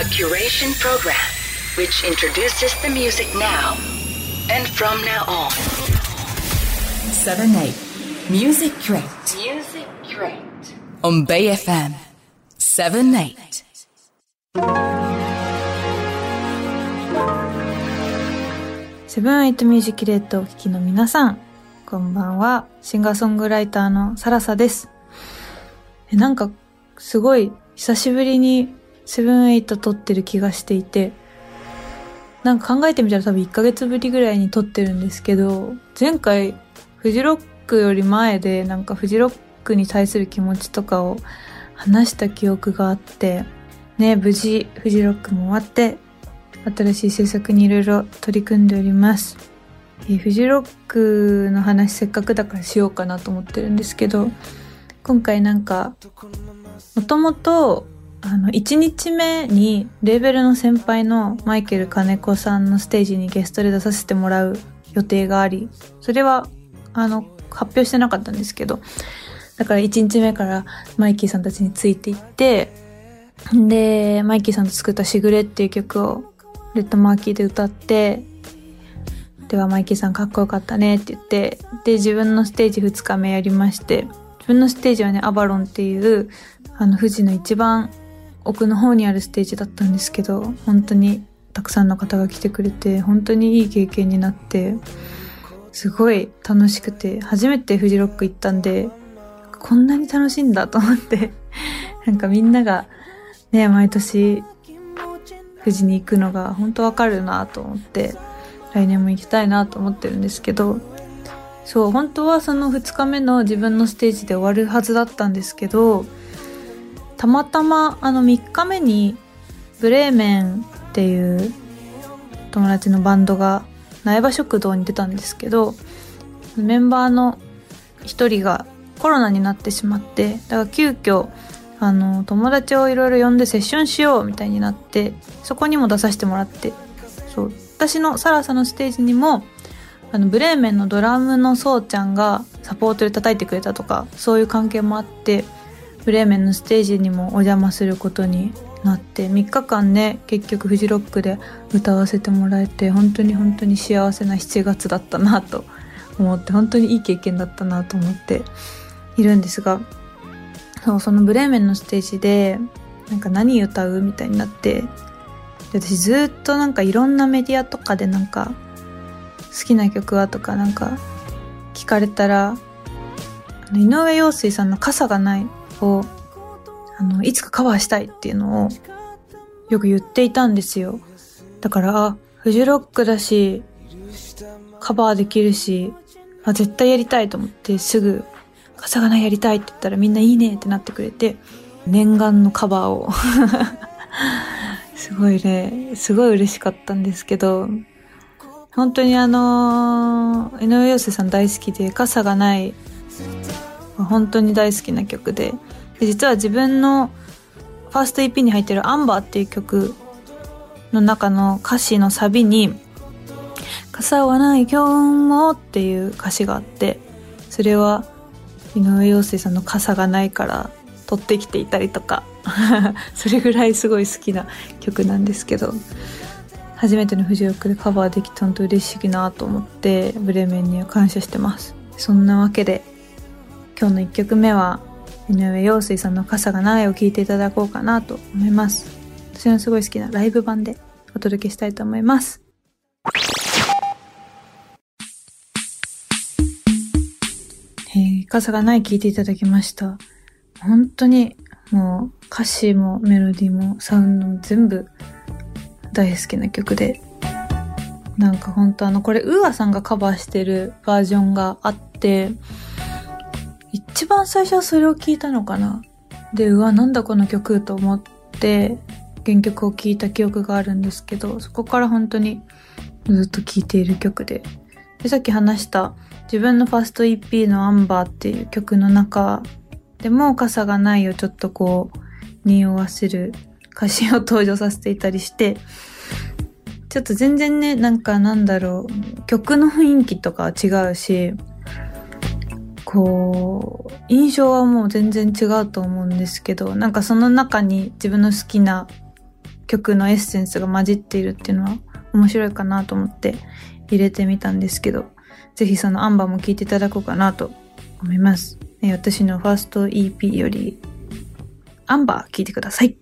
A curation program which introduces the music now and from now on. 7 8 Music Crate Music Crate. on Bay FM 7 8. セブンエイトミュージックレートをお聴きの皆さん、こんばんは。シンガーソングライターのサラサです。え、なんか、すごい、久しぶりにセブンエイト撮ってる気がしていて、なんか考えてみたら多分1ヶ月ぶりぐらいに撮ってるんですけど、前回、フジロックより前で、なんかフジロックに対する気持ちとかを話した記憶があって、ね、無事、フジロックも終わって、新しい制作にいろいろ取り組んでおります。えフジロックの話せっかくだからしようかなと思ってるんですけど、今回なんか、もともと、あの、1日目にレーベルの先輩のマイケル金子さんのステージにゲストで出させてもらう予定があり、それは、あの、発表してなかったんですけど、だから1日目からマイキーさんたちについていって、で、マイキーさんと作ったしぐれっていう曲をレッドマーキーで歌って、ではマイキーさんかっこよかったねって言って、で、自分のステージ2日目やりまして、自分のステージはね、アバロンっていう、あの、富士の一番奥の方にあるステージだったんですけど、本当にたくさんの方が来てくれて、本当にいい経験になって、すごい楽しくて、初めてフジロック行ったんで、こんなに楽しいんだと思って、なんかみんながね、毎年富士に行くのが本当わかるなと思って、来年も行きたいなと思ってるんですけど、そう、本当はその2日目の自分のステージで終わるはずだったんですけど、たまたまあの3日目にブレーメンっていう友達のバンドが苗場食堂に出たんですけど、メンバーの一人がコロナになってしまって、だから急遽あの、友達をいろいろ呼んでセッションしようみたいになって、そこにも出させてもらって、そう、私のサラサのステージにも、あの、ブレーメンのドラムのそうちゃんがサポートで叩いてくれたとか、そういう関係もあって、ブレーメンのステージにもお邪魔することになって、3日間ね、結局フジロックで歌わせてもらえて、本当に本当に幸せな7月だったなと思って、本当にいい経験だったなと思っているんですが、そう、そのブレーメンのステージで、なんか何歌うみたいになって、私ずっとなんかいろんなメディアとかでなんか、好きな曲はとかなんか、聞かれたら、井上陽水さんの傘がないを、あの、いつかカバーしたいっていうのを、よく言っていたんですよ。だから、フジロックだし、カバーできるし、あ、絶対やりたいと思ってすぐ傘がないやりたいって言ったらみんないいねってなってくれて、念願のカバーを。すごいね、すごい嬉しかったんですけど、本当にあの、井上陽水さん大好きで、傘がない、本当に大好きな曲で、で実は自分のファースト EP に入ってるアンバーっていう曲の中の歌詞のサビに、傘はない今日もっていう歌詞があって、それは井上陽水さんの傘がないから取ってきていたりとか それぐらいすごい好きな曲なんですけど初めてのフジロックでカバーできて本当嬉しいなと思ってブレーメンには感謝してます。そんなわけで今日の1曲目は井上陽水さんの傘がないを聴いていただこうかなと思います私のすごい好きなライブ版でお届けしたいと思いますえー傘がない聞いていただきました。本当にもう歌詞もメロディーもサウンドも全部大好きな曲で。なんか本当あの、これ、ウーアさんがカバーしてるバージョンがあって、一番最初はそれを聞いたのかな。で、うわ、なんだこの曲と思って、原曲を聴いた記憶があるんですけど、そこから本当にずっと聴いている曲で。で、さっき話した自分のファースト EP のアンバーっていう曲の中でも傘がないをちょっとこう匂わせる歌詞を登場させていたりしてちょっと全然ねなんかなんだろう曲の雰囲気とかは違うしこう印象はもう全然違うと思うんですけどなんかその中に自分の好きな曲のエッセンスが混じっているっていうのは面白いかなと思って入れてみたんですけど、ぜひそのアンバーも聴いていただこうかなと思います。私のファースト EP よりアンバー聴いてください。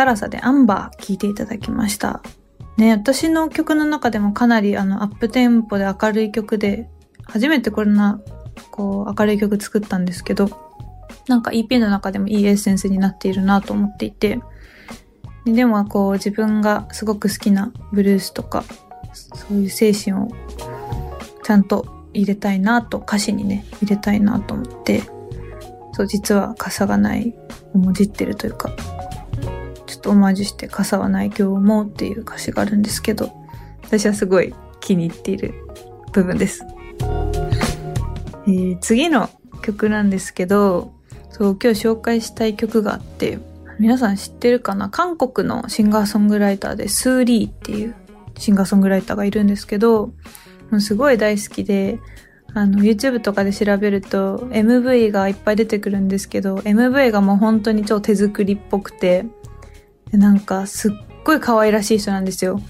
サラサでアンバー聴いていただきました。ね、私の曲の中でもかなりあのアップテンポで明るい曲で、初めてこんなこう明るい曲作ったんですけど、なんか EP の中でもいいエッセンスになっているなと思っていて、でもこう自分がすごく好きなブルースとか、そういう精神をちゃんと入れたいなと、歌詞にね、入れたいなと思って、そう、実は傘がないをもじってるというか、とオマージュして傘はない今日もっていう歌詞があるんですけど、私はすごい気に入っている部分です。えー、次の曲なんですけど、そう、今日紹介したい曲があって、皆さん知ってるかな？韓国のシンガーソングライターでスーリーっていうシンガーソングライターがいるんですけど、もうすごい大好きで、あの、YouTube とかで調べると MV がいっぱい出てくるんですけど、MV がもう本当に超手作りっぽくて、でなんかすっごい可愛らしい人なんですよ。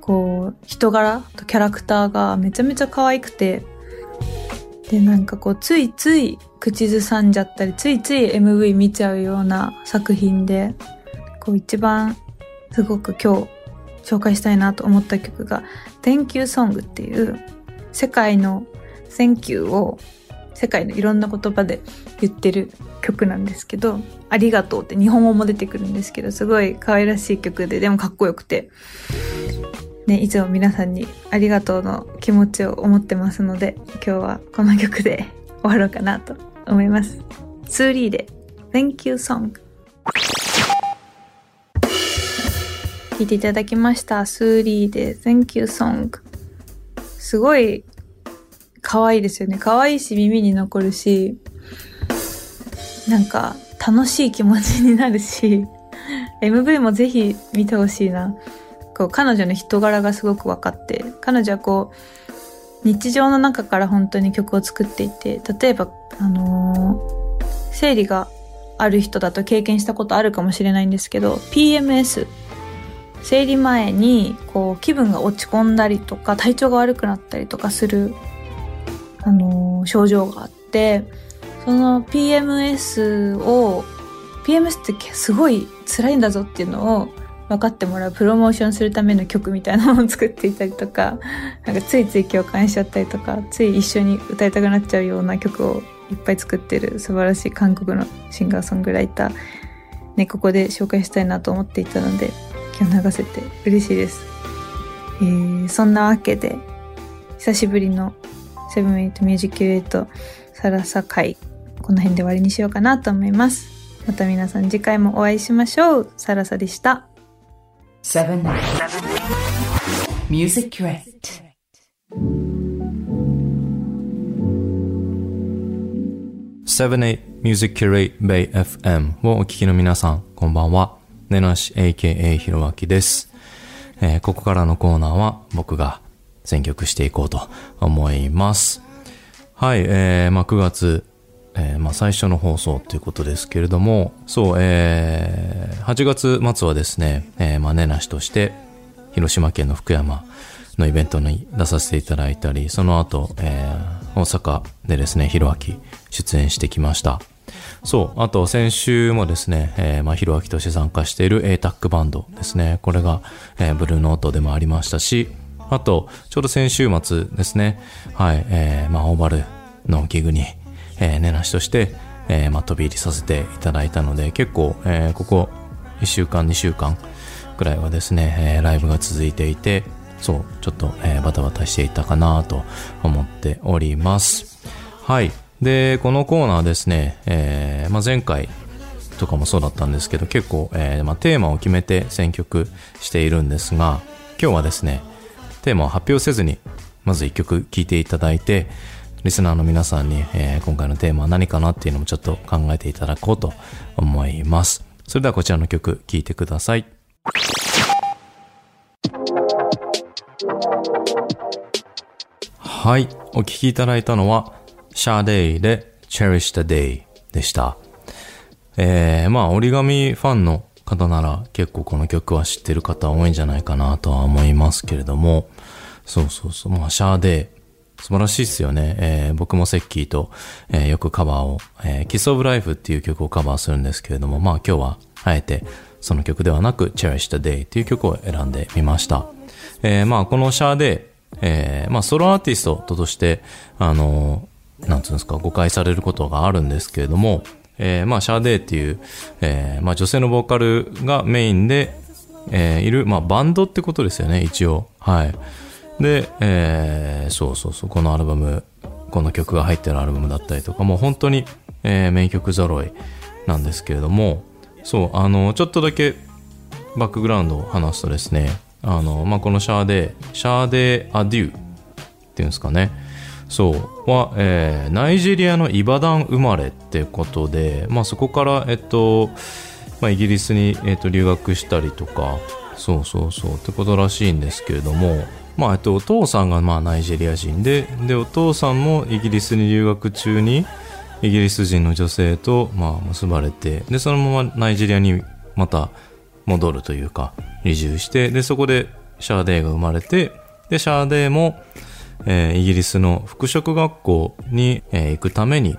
こう、人柄とキャラクターがめちゃめちゃ可愛くて、で、なんかこう、ついつい口ずさんじゃったり、ついつい MV 見ちゃうような作品で、こう一番すごく今日紹介したいなと思った曲が Thank You Song っていう世界の Thank You を世界のいろんな言葉で言ってる曲なんですけど、ありがとうって日本語も出てくるんですけど、すごい可愛らしい曲で、でもかっこよくて、ね、いつも皆さんにありがとうの気持ちを思ってますので、今日はこの曲で 終わろうかなと思います。ツーリーで Thank You Song 聴いていただきました。スーリーで Thank You Song すごい可愛いですよね。可愛いし耳に残るし、なんか楽しい気持ちになるし、MV もぜひ見てほしいな。こう彼女の人柄がすごく分かって、彼女はこう、日常の中から本当に曲を作っていて、例えば、あのー、生理がある人だと経験したことあるかもしれないんですけど、PMS、生理前にこう気分が落ち込んだりとか体調が悪くなったりとかするあのー、症状があって、その PMS を、PMS ってすごい辛いんだぞっていうのを分かってもらうプロモーションするための曲みたいなのを作っていたりとか、なんかついつい共感しちゃったりとか、つい一緒に歌いたくなっちゃうような曲をいっぱい作ってる素晴らしい韓国のシンガーソングライター、ね、ここで紹介したいなと思っていたので、今日流せて嬉しいです。えー、そんなわけで、久しぶりの Seven Eight musi-curate サラサ回、この辺で終わりにしようかなと思います。また皆さん次回もお会いしましょう。サラサでした。Seven, musi-curate. 78 Music Curate Bay FM をお聞きの皆さん、こんばんは。ねなし AKA ひろわきです、えー、ここからのコーナーは僕が選曲していこうと思います。はい、えー、まあ、9月、えー、まあ、最初の放送ということですけれども、そう、えー、8月末はですね、えー、まあ、ねなしとして、広島県の福山のイベントに出させていただいたり、その後、えー、大阪でですね、ひろあき出演してきました。そう、あと先週もですね、えー、まあ、ひろあきとして参加している A-TAC バンドですね、これが、えー、ブルーノートでもありましたし、あと、ちょうど先週末ですね、はい、えー、まあ、オーバルのギグに、えー、寝なしとして、えー、まあ、飛び入りさせていただいたので、結構、えー、ここ1週間、2週間くらいはですね、え、ライブが続いていて、そう、ちょっと、え、バタバタしていたかなと思っております。はい。で、このコーナーですね、え、まあ、前回とかもそうだったんですけど、結構、え、まあ、テーマを決めて選曲しているんですが、今日はですね、テーマを発表せずに、まず一曲聴いていただいて、リスナーの皆さんに、えー、今回のテーマは何かなっていうのもちょっと考えていただこうと思います。それではこちらの曲聴いてください。はい。お聴きいただいたのは、シャーデイで Cherish the Day でした。えー、まあ、折り紙ファンの方なら結構この曲は知ってる方多いんじゃないかなとは思いますけれども、そうそうそう。まあ、シャーデー。素晴らしいっすよね。えー、僕もセッキーと、えー、よくカバーを、えー、Kiss of Life っていう曲をカバーするんですけれども、まあ今日は、あえて、その曲ではなく、Cherish the Day っていう曲を選んでみました。えー、まあこのシャーデー、えー、まあソロアーティストとして、あのー、なんつうんですか、誤解されることがあるんですけれども、えー、まあシャーデーっていう、えー、まあ女性のボーカルがメインで、えー、いる、まあバンドってことですよね、一応。はい。で、えー、そうそうそう、このアルバム、この曲が入ってるアルバムだったりとか、もう本当に、えー、名曲揃いなんですけれども、そう、あの、ちょっとだけバックグラウンドを話すとですね、あの、まあ、このシャーデー、シャーデーアデューっていうんですかね、そうは、えー、ナイジェリアのイバダン生まれってことで、まあ、そこから、えっと、まあ、イギリスに、えっと、留学したりとか、そうそうそうってことらしいんですけれども、まあ、えっと、お父さんがまあナイジェリア人ででお父さんもイギリスに留学中にイギリス人の女性とまあ結ばれてでそのままナイジェリアにまた戻るというか移住してでそこでシャーデーが生まれてでシャーデーも、えー、イギリスの服飾学校に、えー、行くために、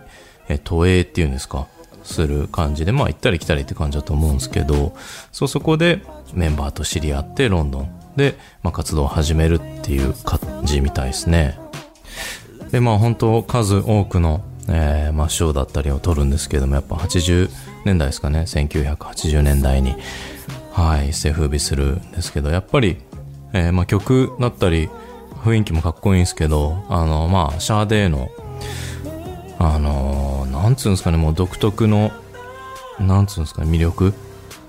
えー、渡英っていうんですかする感じでまあ行ったり来たりって感じだと思うんですけどそそこでメンバーと知り合ってロンドンで、まあ、活動を始めるっていう感じみたいですね。で、まあ本当数多くの、えーまあ、賞だったりを取るんですけども、やっぱ80年代ですかね、1980年代に、はい、一世風靡するんですけど、やっぱり、えーまあ、曲だったり、雰囲気もかっこいいんですけど、あの、まあ、シャーデーの、あのーなんつうんですかね、もう独特の、なんつうんですかね、魅力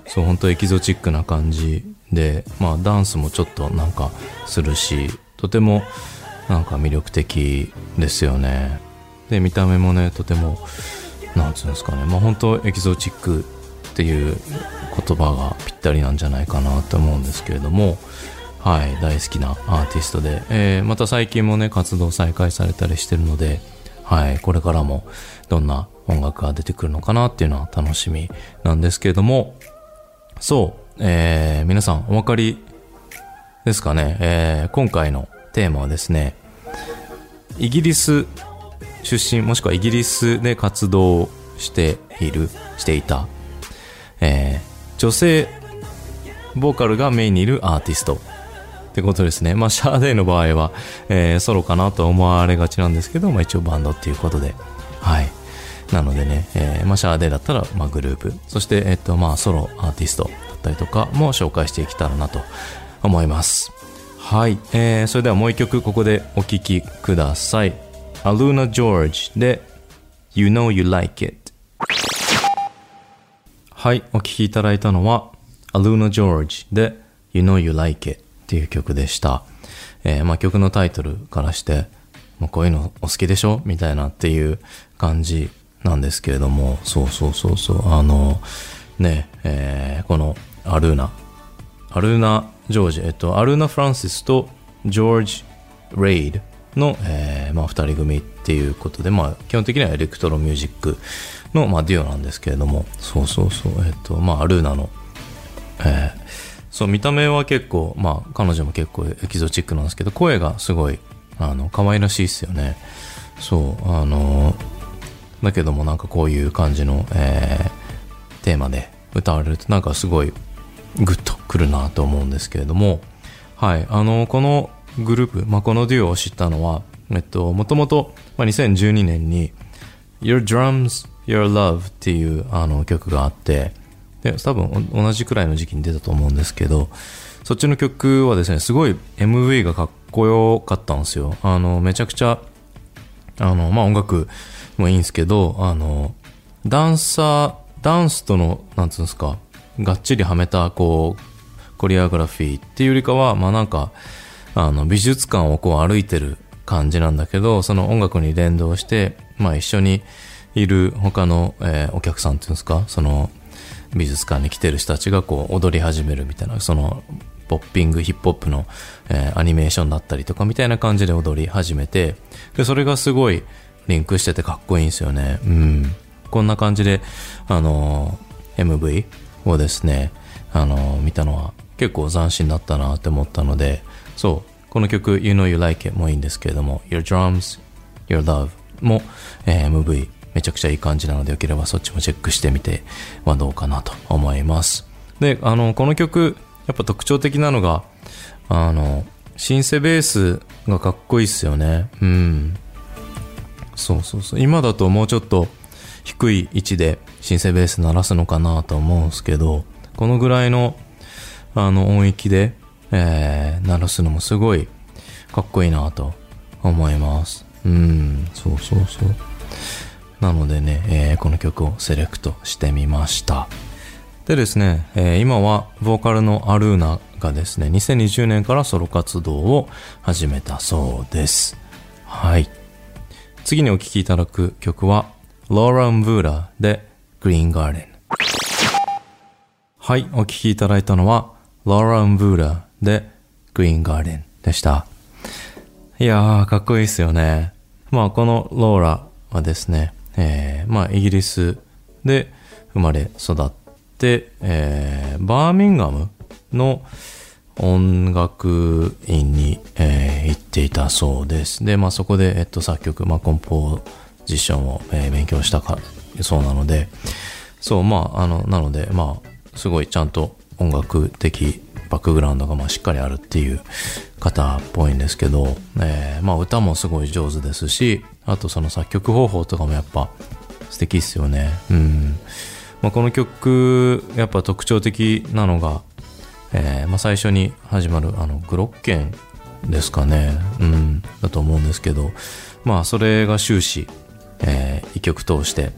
そう、本当エキゾチックな感じで、まあ、ダンスもちょっとなんかするし、とてもなんか魅力的ですよね。で、見た目もね、とても、なんつうんですかね、まあ、本当エキゾチックっていう言葉がぴったりなんじゃないかなと思うんですけれども、はい、大好きなアーティストで、えーまた最近もね、活動再開されたりしてるので、はい、これからもどんな音楽が出てくるのかなっていうのは楽しみなんですけれども、そう、えー、皆さんお分かりですかね、えー今回のテーマはですね、イギリス出身もしくはイギリスで活動している、していた、えー女性ボーカルがメインにいるアーティストってことですね。まあ、シャーデーの場合は、えーソロかなと思われがちなんですけど、まあ一応バンドっていうことで、はい。なのでね、えーまあ、シャーデーだったら、まあ、グループ、そして、えっと、まあ、ソロアーティストったりとかも紹介していけたらなと思います。はい。えー、それではもう一曲ここでお聴きください。アルーナ・ジョージで You Know You Like It。はい。お聴きいただいたのは、アルーナ・ジョージで You Know You Like It っていう曲でした。えーまあ曲のタイトルからして、もうこういうのお好きでしょ？みたいなっていう感じなんですけれども、そうそうそうそう、あの、ね、えーこのアルーナ、アルーナ・ジョージ、えっと、アルーナ・フランシスとジョージ・レイドの、えーまあ、二人組っていうことで、まあ、基本的にはエレクトロミュージックの、まあ、デュオなんですけれども、そうそうそう、えっと、まあ、アルーナの、えーそう、見た目は結構、まあ、彼女も結構エキゾチックなんですけど、声がすごい、あの、可愛らしいですよね。そう、あの、だけどもなんかこういう感じの、えーテーマで歌われるとなんかすごいグッとくるなと思うんですけれども、はい、あの、このグループ、まあ、このデュオを知ったのは、えっと、もともと、まあ、2012年に Your Drums, Your Love っていうあの曲があって、で、多分同じくらいの時期に出たと思うんですけど、そっちの曲はですね、すごい MV がかっこよかったんですよ。あの、めちゃくちゃ、あの、まあ、音楽もいいんですけど、あの、ダンサー、ダンスとの、なんつうんですか、がっちりはめた、こう、コリアグラフィーっていうよりかは、まあ、なんか、あの、美術館をこう歩いてる感じなんだけど、その音楽に連動して、まあ、一緒にいる他の、えーお客さんっていうんですか、その、美術館に来てる人たちがこう踊り始めるみたいな、その、ポッピング、ヒップホップの、えーアニメーションだったりとかみたいな感じで踊り始めて、で、それがすごいリンクしててかっこいいんですよね。うん。こんな感じで、あのー MV をですね、あの見たのは結構斬新だったなって思ったので、そう、この曲 You Know You Like It もいいんですけれども、Your Drums, Your Love も、えー MV めちゃくちゃいい感じなのでよければそっちもチェックしてみてはどうかなと思います。で、あの、この曲、やっぱ特徴的なのが、あの、シンセベースがかっこいいっすよね。うん。そうそうそう。今だともうちょっと低い位置でシンセベース鳴らすのかなと思うんですけど、このぐらいの、あの、音域で、えー、鳴らすのもすごいかっこいいなと思います。うん、そうそうそう。なのでね、えーこの曲をセレクトしてみました。でですね、えー今はボーカルのアルーナがですね、2020年からソロ活動を始めたそうです。はい。次にお聴きいただく曲は、ローラン・ブーラでグリーンガーデン。はい、お聴きいただいたのは、ローラン・ブーラでグリーンガーデンでした。いやー、かっこいいですよね。まあ、このローラはですね、えーまあ、イギリスで生まれ育って、えーバーミンガムの音楽院に、えー行っていたそうです。で、まあ、そこで、えっと、作曲、まあ、コンポジションを、え勉強したか、そうなので、そう、まあ、あの、なので、まあ、すごいちゃんと音楽的バックグラウンドがまあしっかりあるっていう方っぽいんですけど、えーまあ歌もすごい上手ですし、あとその作曲方法とかもやっぱ素敵っすよね。うん。まあ、この曲、やっぱ特徴的なのが、えーまあ、最初に始まる、あの、グロッケンですかね。うん。だと思うんですけど、まあ、それが終始、えー一曲通して、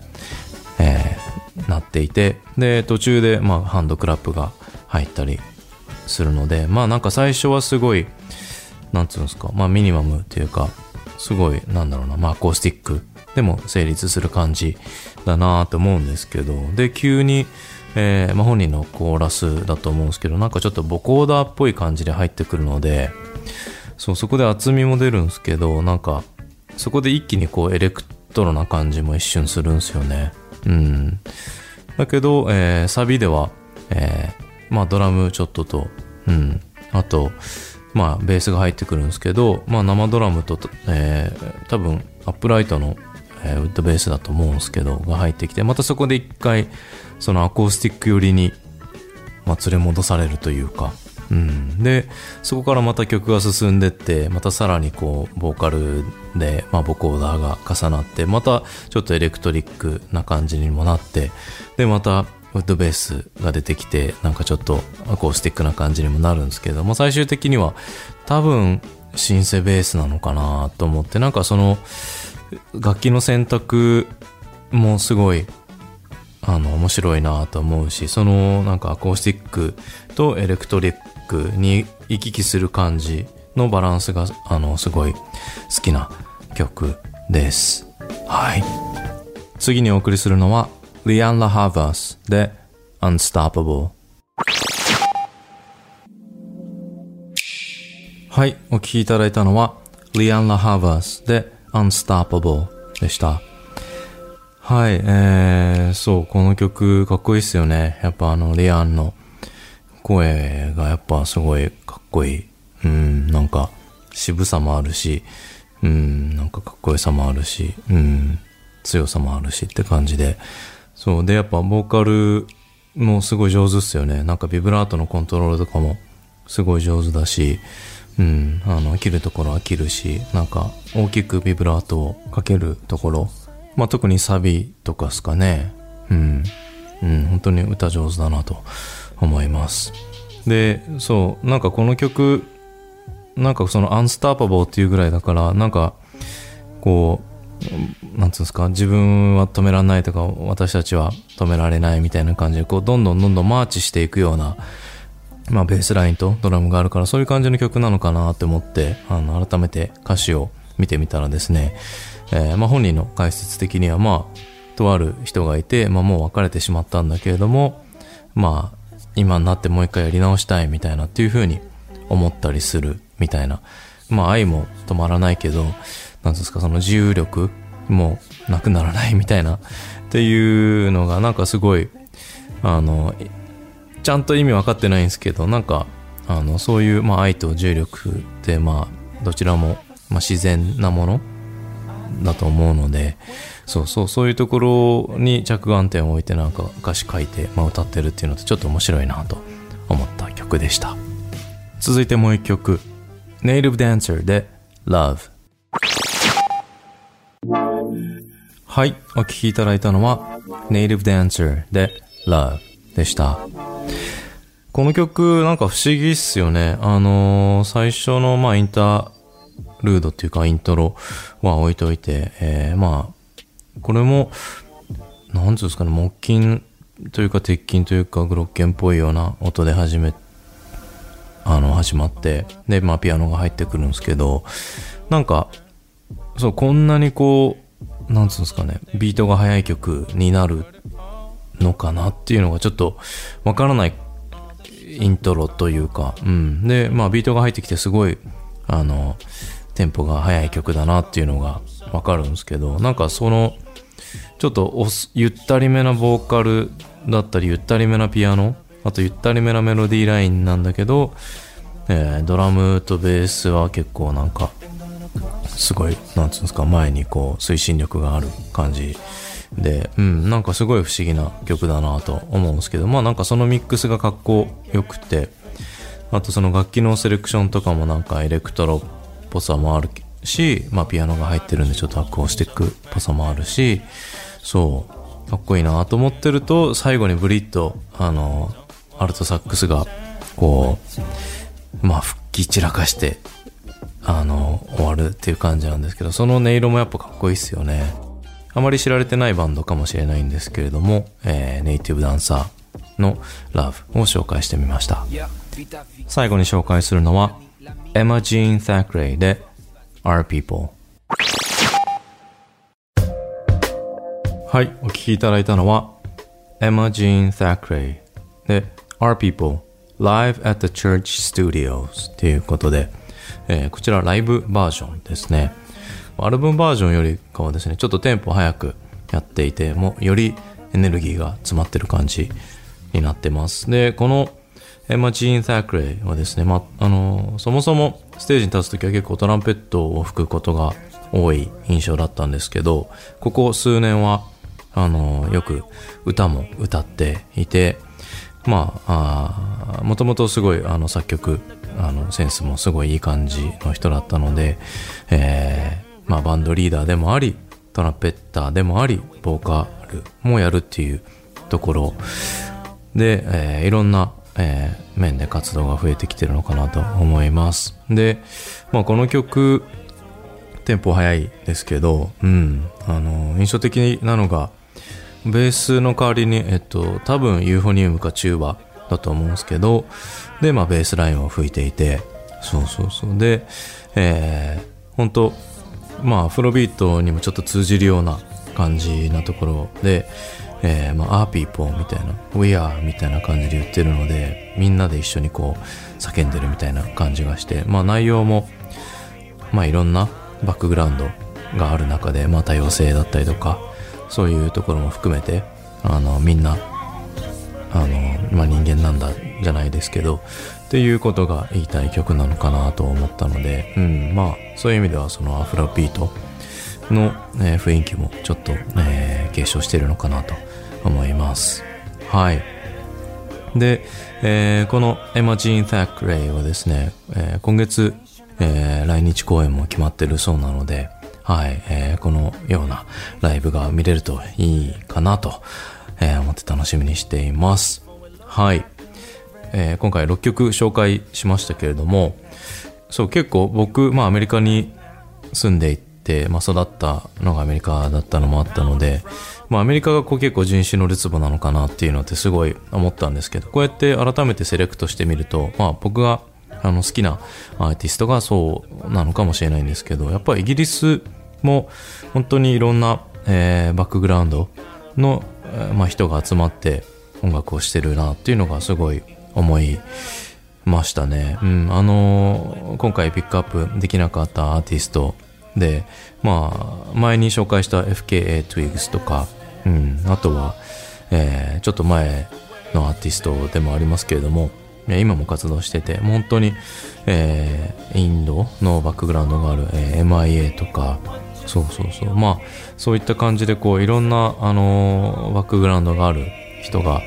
えーなっていて、で、途中で、まあ、ハンドクラップが入ったりするので、まあ、なんか最初はすごい、なんつうんですか、まあ、ミニマムっていうか、すごい、なんだろうな、まあ、アコースティックでも成立する感じだなと思うんですけど、で、急に、えーまあ、本人のコーラスだと思うんですけど、なんかちょっとボコーダーっぽい感じで入ってくるので、そう、そこで厚みも出るんですけど、なんか、そこで一気にこうエレクトトロな感じも一瞬するんすよね。うん。だけど、えーサビでは、えーまあドラムちょっとと、うん。あと、まあベースが入ってくるんですけど、まあ生ドラムと、えー多分アップライトの、えーウッドベースだと思うんですけど、が入ってきて、またそこで一回、そのアコースティック寄りに、まあ、連れ戻されるというか、うん。で、そこからまた曲が進んでって、またさらにこう、ボーカルで、まあ、ボコーダーが重なって、またちょっとエレクトリックな感じにもなって、で、また、ウッドベースが出てきて、なんかちょっとアコースティックな感じにもなるんですけども、最終的には多分、シンセベースなのかなと思って、なんかその、楽器の選択もすごいあの、面白いなと思うし、その、なんかアコースティックとエレクトリックに行き来する感じのバランスが、あの、すごい好きな曲です。はい。次にお送りするのは、リアン・ラ・ハーバースで Unstoppable。はい、お聴きいただいたのは、リアン・ラ・ハーバースで Unstoppable でした。はい、えー、そう、この曲かっこいいっすよね。やっぱあの、リアンの声がやっぱすごいかっこいい。うん、なんか渋さもあるし、うん、なんかかっこよさもあるし、うん、強さもあるしって感じで。そう、で、やっぱボーカルもすごい上手っすよね。なんかビブラートのコントロールとかもすごい上手だし、うん、あの、切るところは切るし、なんか大きくビブラートをかけるところ、まあ、特にサビとかですかね。うん。うん、本当に歌上手だなと思います。で、そう、なんかこの曲、なんかその unstoppable っていうぐらいだから、なんか、こう、なんつうんですか、自分は止められないとか、私たちは止められないみたいな感じで、こう、どんどんどんどんマーチしていくような、まあ、ベースラインとドラムがあるから、そういう感じの曲なのかなって思って、あの、改めて歌詞を見てみたらですね、えーまあ、本人の解説的には、まあ、とある人がいて、まあ、もう別れてしまったんだけれども、まあ、今になってもう一回やり直したいみたいなっていう風に思ったりするみたいな。まあ、愛も止まらないけど、なんですか、その自由力もなくならないみたいなっていうのが、なんかすごい、あの、ちゃんと意味分かってないんですけど、なんか、あの、そういう、まあ、愛と自由力って、まあ、どちらも、まあ、自然なものだと思うので、そうそう、そういうところに着眼点を置いてなんか歌詞書いて、まあ、歌ってるっていうのってちょっと面白いなと思った曲でした。続いてもう一曲、Native Dancer で Love。はい、お聴きいただいたのは Native Dancer で Love でした。この曲なんか不思議っすよね。あのー最初のまあインタールードっていうかイントロは置いといて、えー、まあ、これも、なんつうんですかね、木琴というか鉄琴というかグロッケンっぽいような音で始め、あの、始まって、で、まあピアノが入ってくるんですけど、なんか、そう、こんなにこう、なんつうんですかね、ビートが速い曲になるのかなっていうのがちょっとわからないイントロというか、うん。で、まあビートが入ってきてすごい、あの、テンポが速い曲だなっていうのがわかるんですけど、なんかその、ちょっとゆったりめなボーカルだったり、ゆったりめなピアノ、あとゆったりめなメロディーラインなんだけど、えードラムとベースは結構なんか、すごい、なんつうんですか、前にこう、推進力がある感じで、うん、なんかすごい不思議な曲だなと思うんですけど、まあなんかそのミックスがかっこよくて、あとその楽器のセレクションとかもなんかエレクトロっぽさもあるし、まあピアノが入ってるんでちょっとアコースティックっぽさもあるし、そう、かっこいいなと思ってると、最後にブリッと、あの、アルトサックスが、こう、まあ吹き散らかして、あの、終わるっていう感じなんですけど、その音色もやっぱかっこいいっすよね。あまり知られてないバンドかもしれないんですけれども、えーネイティブダンサーの Love を紹介してみました。最後に紹介するのは、Emma Jean Thackeray で Our People。はい、お聴きいただいたのは、 Emma-Jean Thackray で Our People Live at the Church Studios ということで、えーこちらライブバージョンですね。アルバムバージョンよりかはですね、ちょっとテンポ早くやっていて、もよりエネルギーが詰まってる感じになってます。で、このエマ・ジーン・サークレイはですね、まあ、あの、そもそもステージに立つときは結構トランペットを吹くことが多い印象だったんですけど、ここ数年は、あの、よく歌も歌っていて、まあ、あもともとすごいあの作曲、あのセンスもすごいいい感じの人だったので、えーまあバンドリーダーでもあり、トランペッターでもあり、ボーカルもやるっていうところで、えーいろんな、えー面で活動が増えてきてるのかなと思います。で、まあこの曲、テンポ早いですけど、うん、あの、印象的なのが、ベースの代わりに、えっと、多分ユーフォニウムかチューバだと思うんですけど、で、まあベースラインを吹いていて、そうそうそう。で、えー、本当まあアフロビートにもちょっと通じるような感じなところで、えー、まあ、Our People みたいな、We Are みたいな感じで言ってるので、みんなで一緒にこう、叫んでるみたいな感じがして、まあ内容も、まあいろんなバックグラウンドがある中で、まあ多様性だったりとか、そういうところも含めて、あの、みんな、あの、まあ人間なんだじゃないですけど、っていうことが言いたい曲なのかなと思ったので、うん、まあそういう意味ではそのアフロビートの、えー雰囲気もちょっと、えー継承してるのかなと思います。はい。で、えーこのエマ・ジーン・タックレイはですね、えー今月、えー来日公演も決まってるそうなので、はい、えーこのようなライブが見れるといいかなと、えー思って楽しみにしています。はい。えー今回6曲紹介しましたけれども、そう、結構僕、まあアメリカに住んでいて、まあ育ったのがアメリカだったのもあったので、まあアメリカがこう結構人種のるつぼなのかなっていうのってすごい思ったんですけど、こうやって改めてセレクトしてみると、まあ僕があの好きなアーティストがそうなのかもしれないんですけど、やっぱりイギリスも本当にいろんな、えーバックグラウンドの、まあ、人が集まって音楽をしてるなっていうのがすごい思いましたね。うん、あのー今回ピックアップできなかったアーティストで、まあ、前に紹介した FKA Twigs とか、うん、あとは、えーちょっと前のアーティストでもありますけれども、今も活動してて、本当に、えーインドのバックグラウンドがある、えー MIA とか、そうそうそう。まあ、そういった感じで、こう、いろんな、あのーバックグラウンドがある人が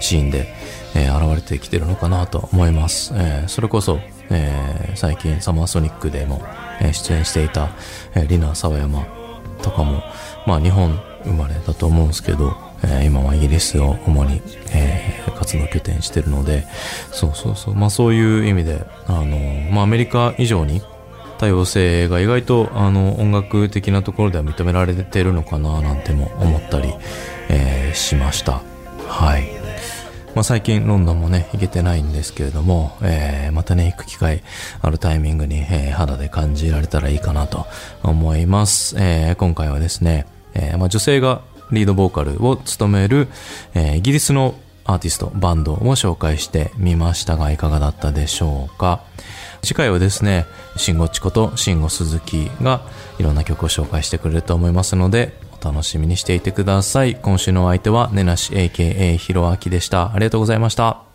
シーンで、え現れてきてるのかなと思います。えそれこそ、えー最近サマーソニックでも、出演していた、えーリナ・沢山とかも、まあ日本生まれだと思うんですけど、えー今はイギリスを主に、えー活動拠点してるので、そうそうそう。まあそういう意味で、あのーまあアメリカ以上に多様性が意外とあの音楽的なところでは認められてるのかななんても思ったり、えーしました。はい。まあ、最近ロンドンもね、行けてないんですけれども、えーまたね、行く機会あるタイミングに、えー肌で感じられたらいいかなと思います。えー今回はですね、えーまあ、女性がリードボーカルを務める、えーイギリスのアーティスト、バンドを紹介してみましたが、いかがだったでしょうか。次回はですね、シンゴチコとシンゴ鈴木がいろんな曲を紹介してくれると思いますので、楽しみにしていてください。今週のお相手は、ねなし AKA ひろあきでした。ありがとうございました。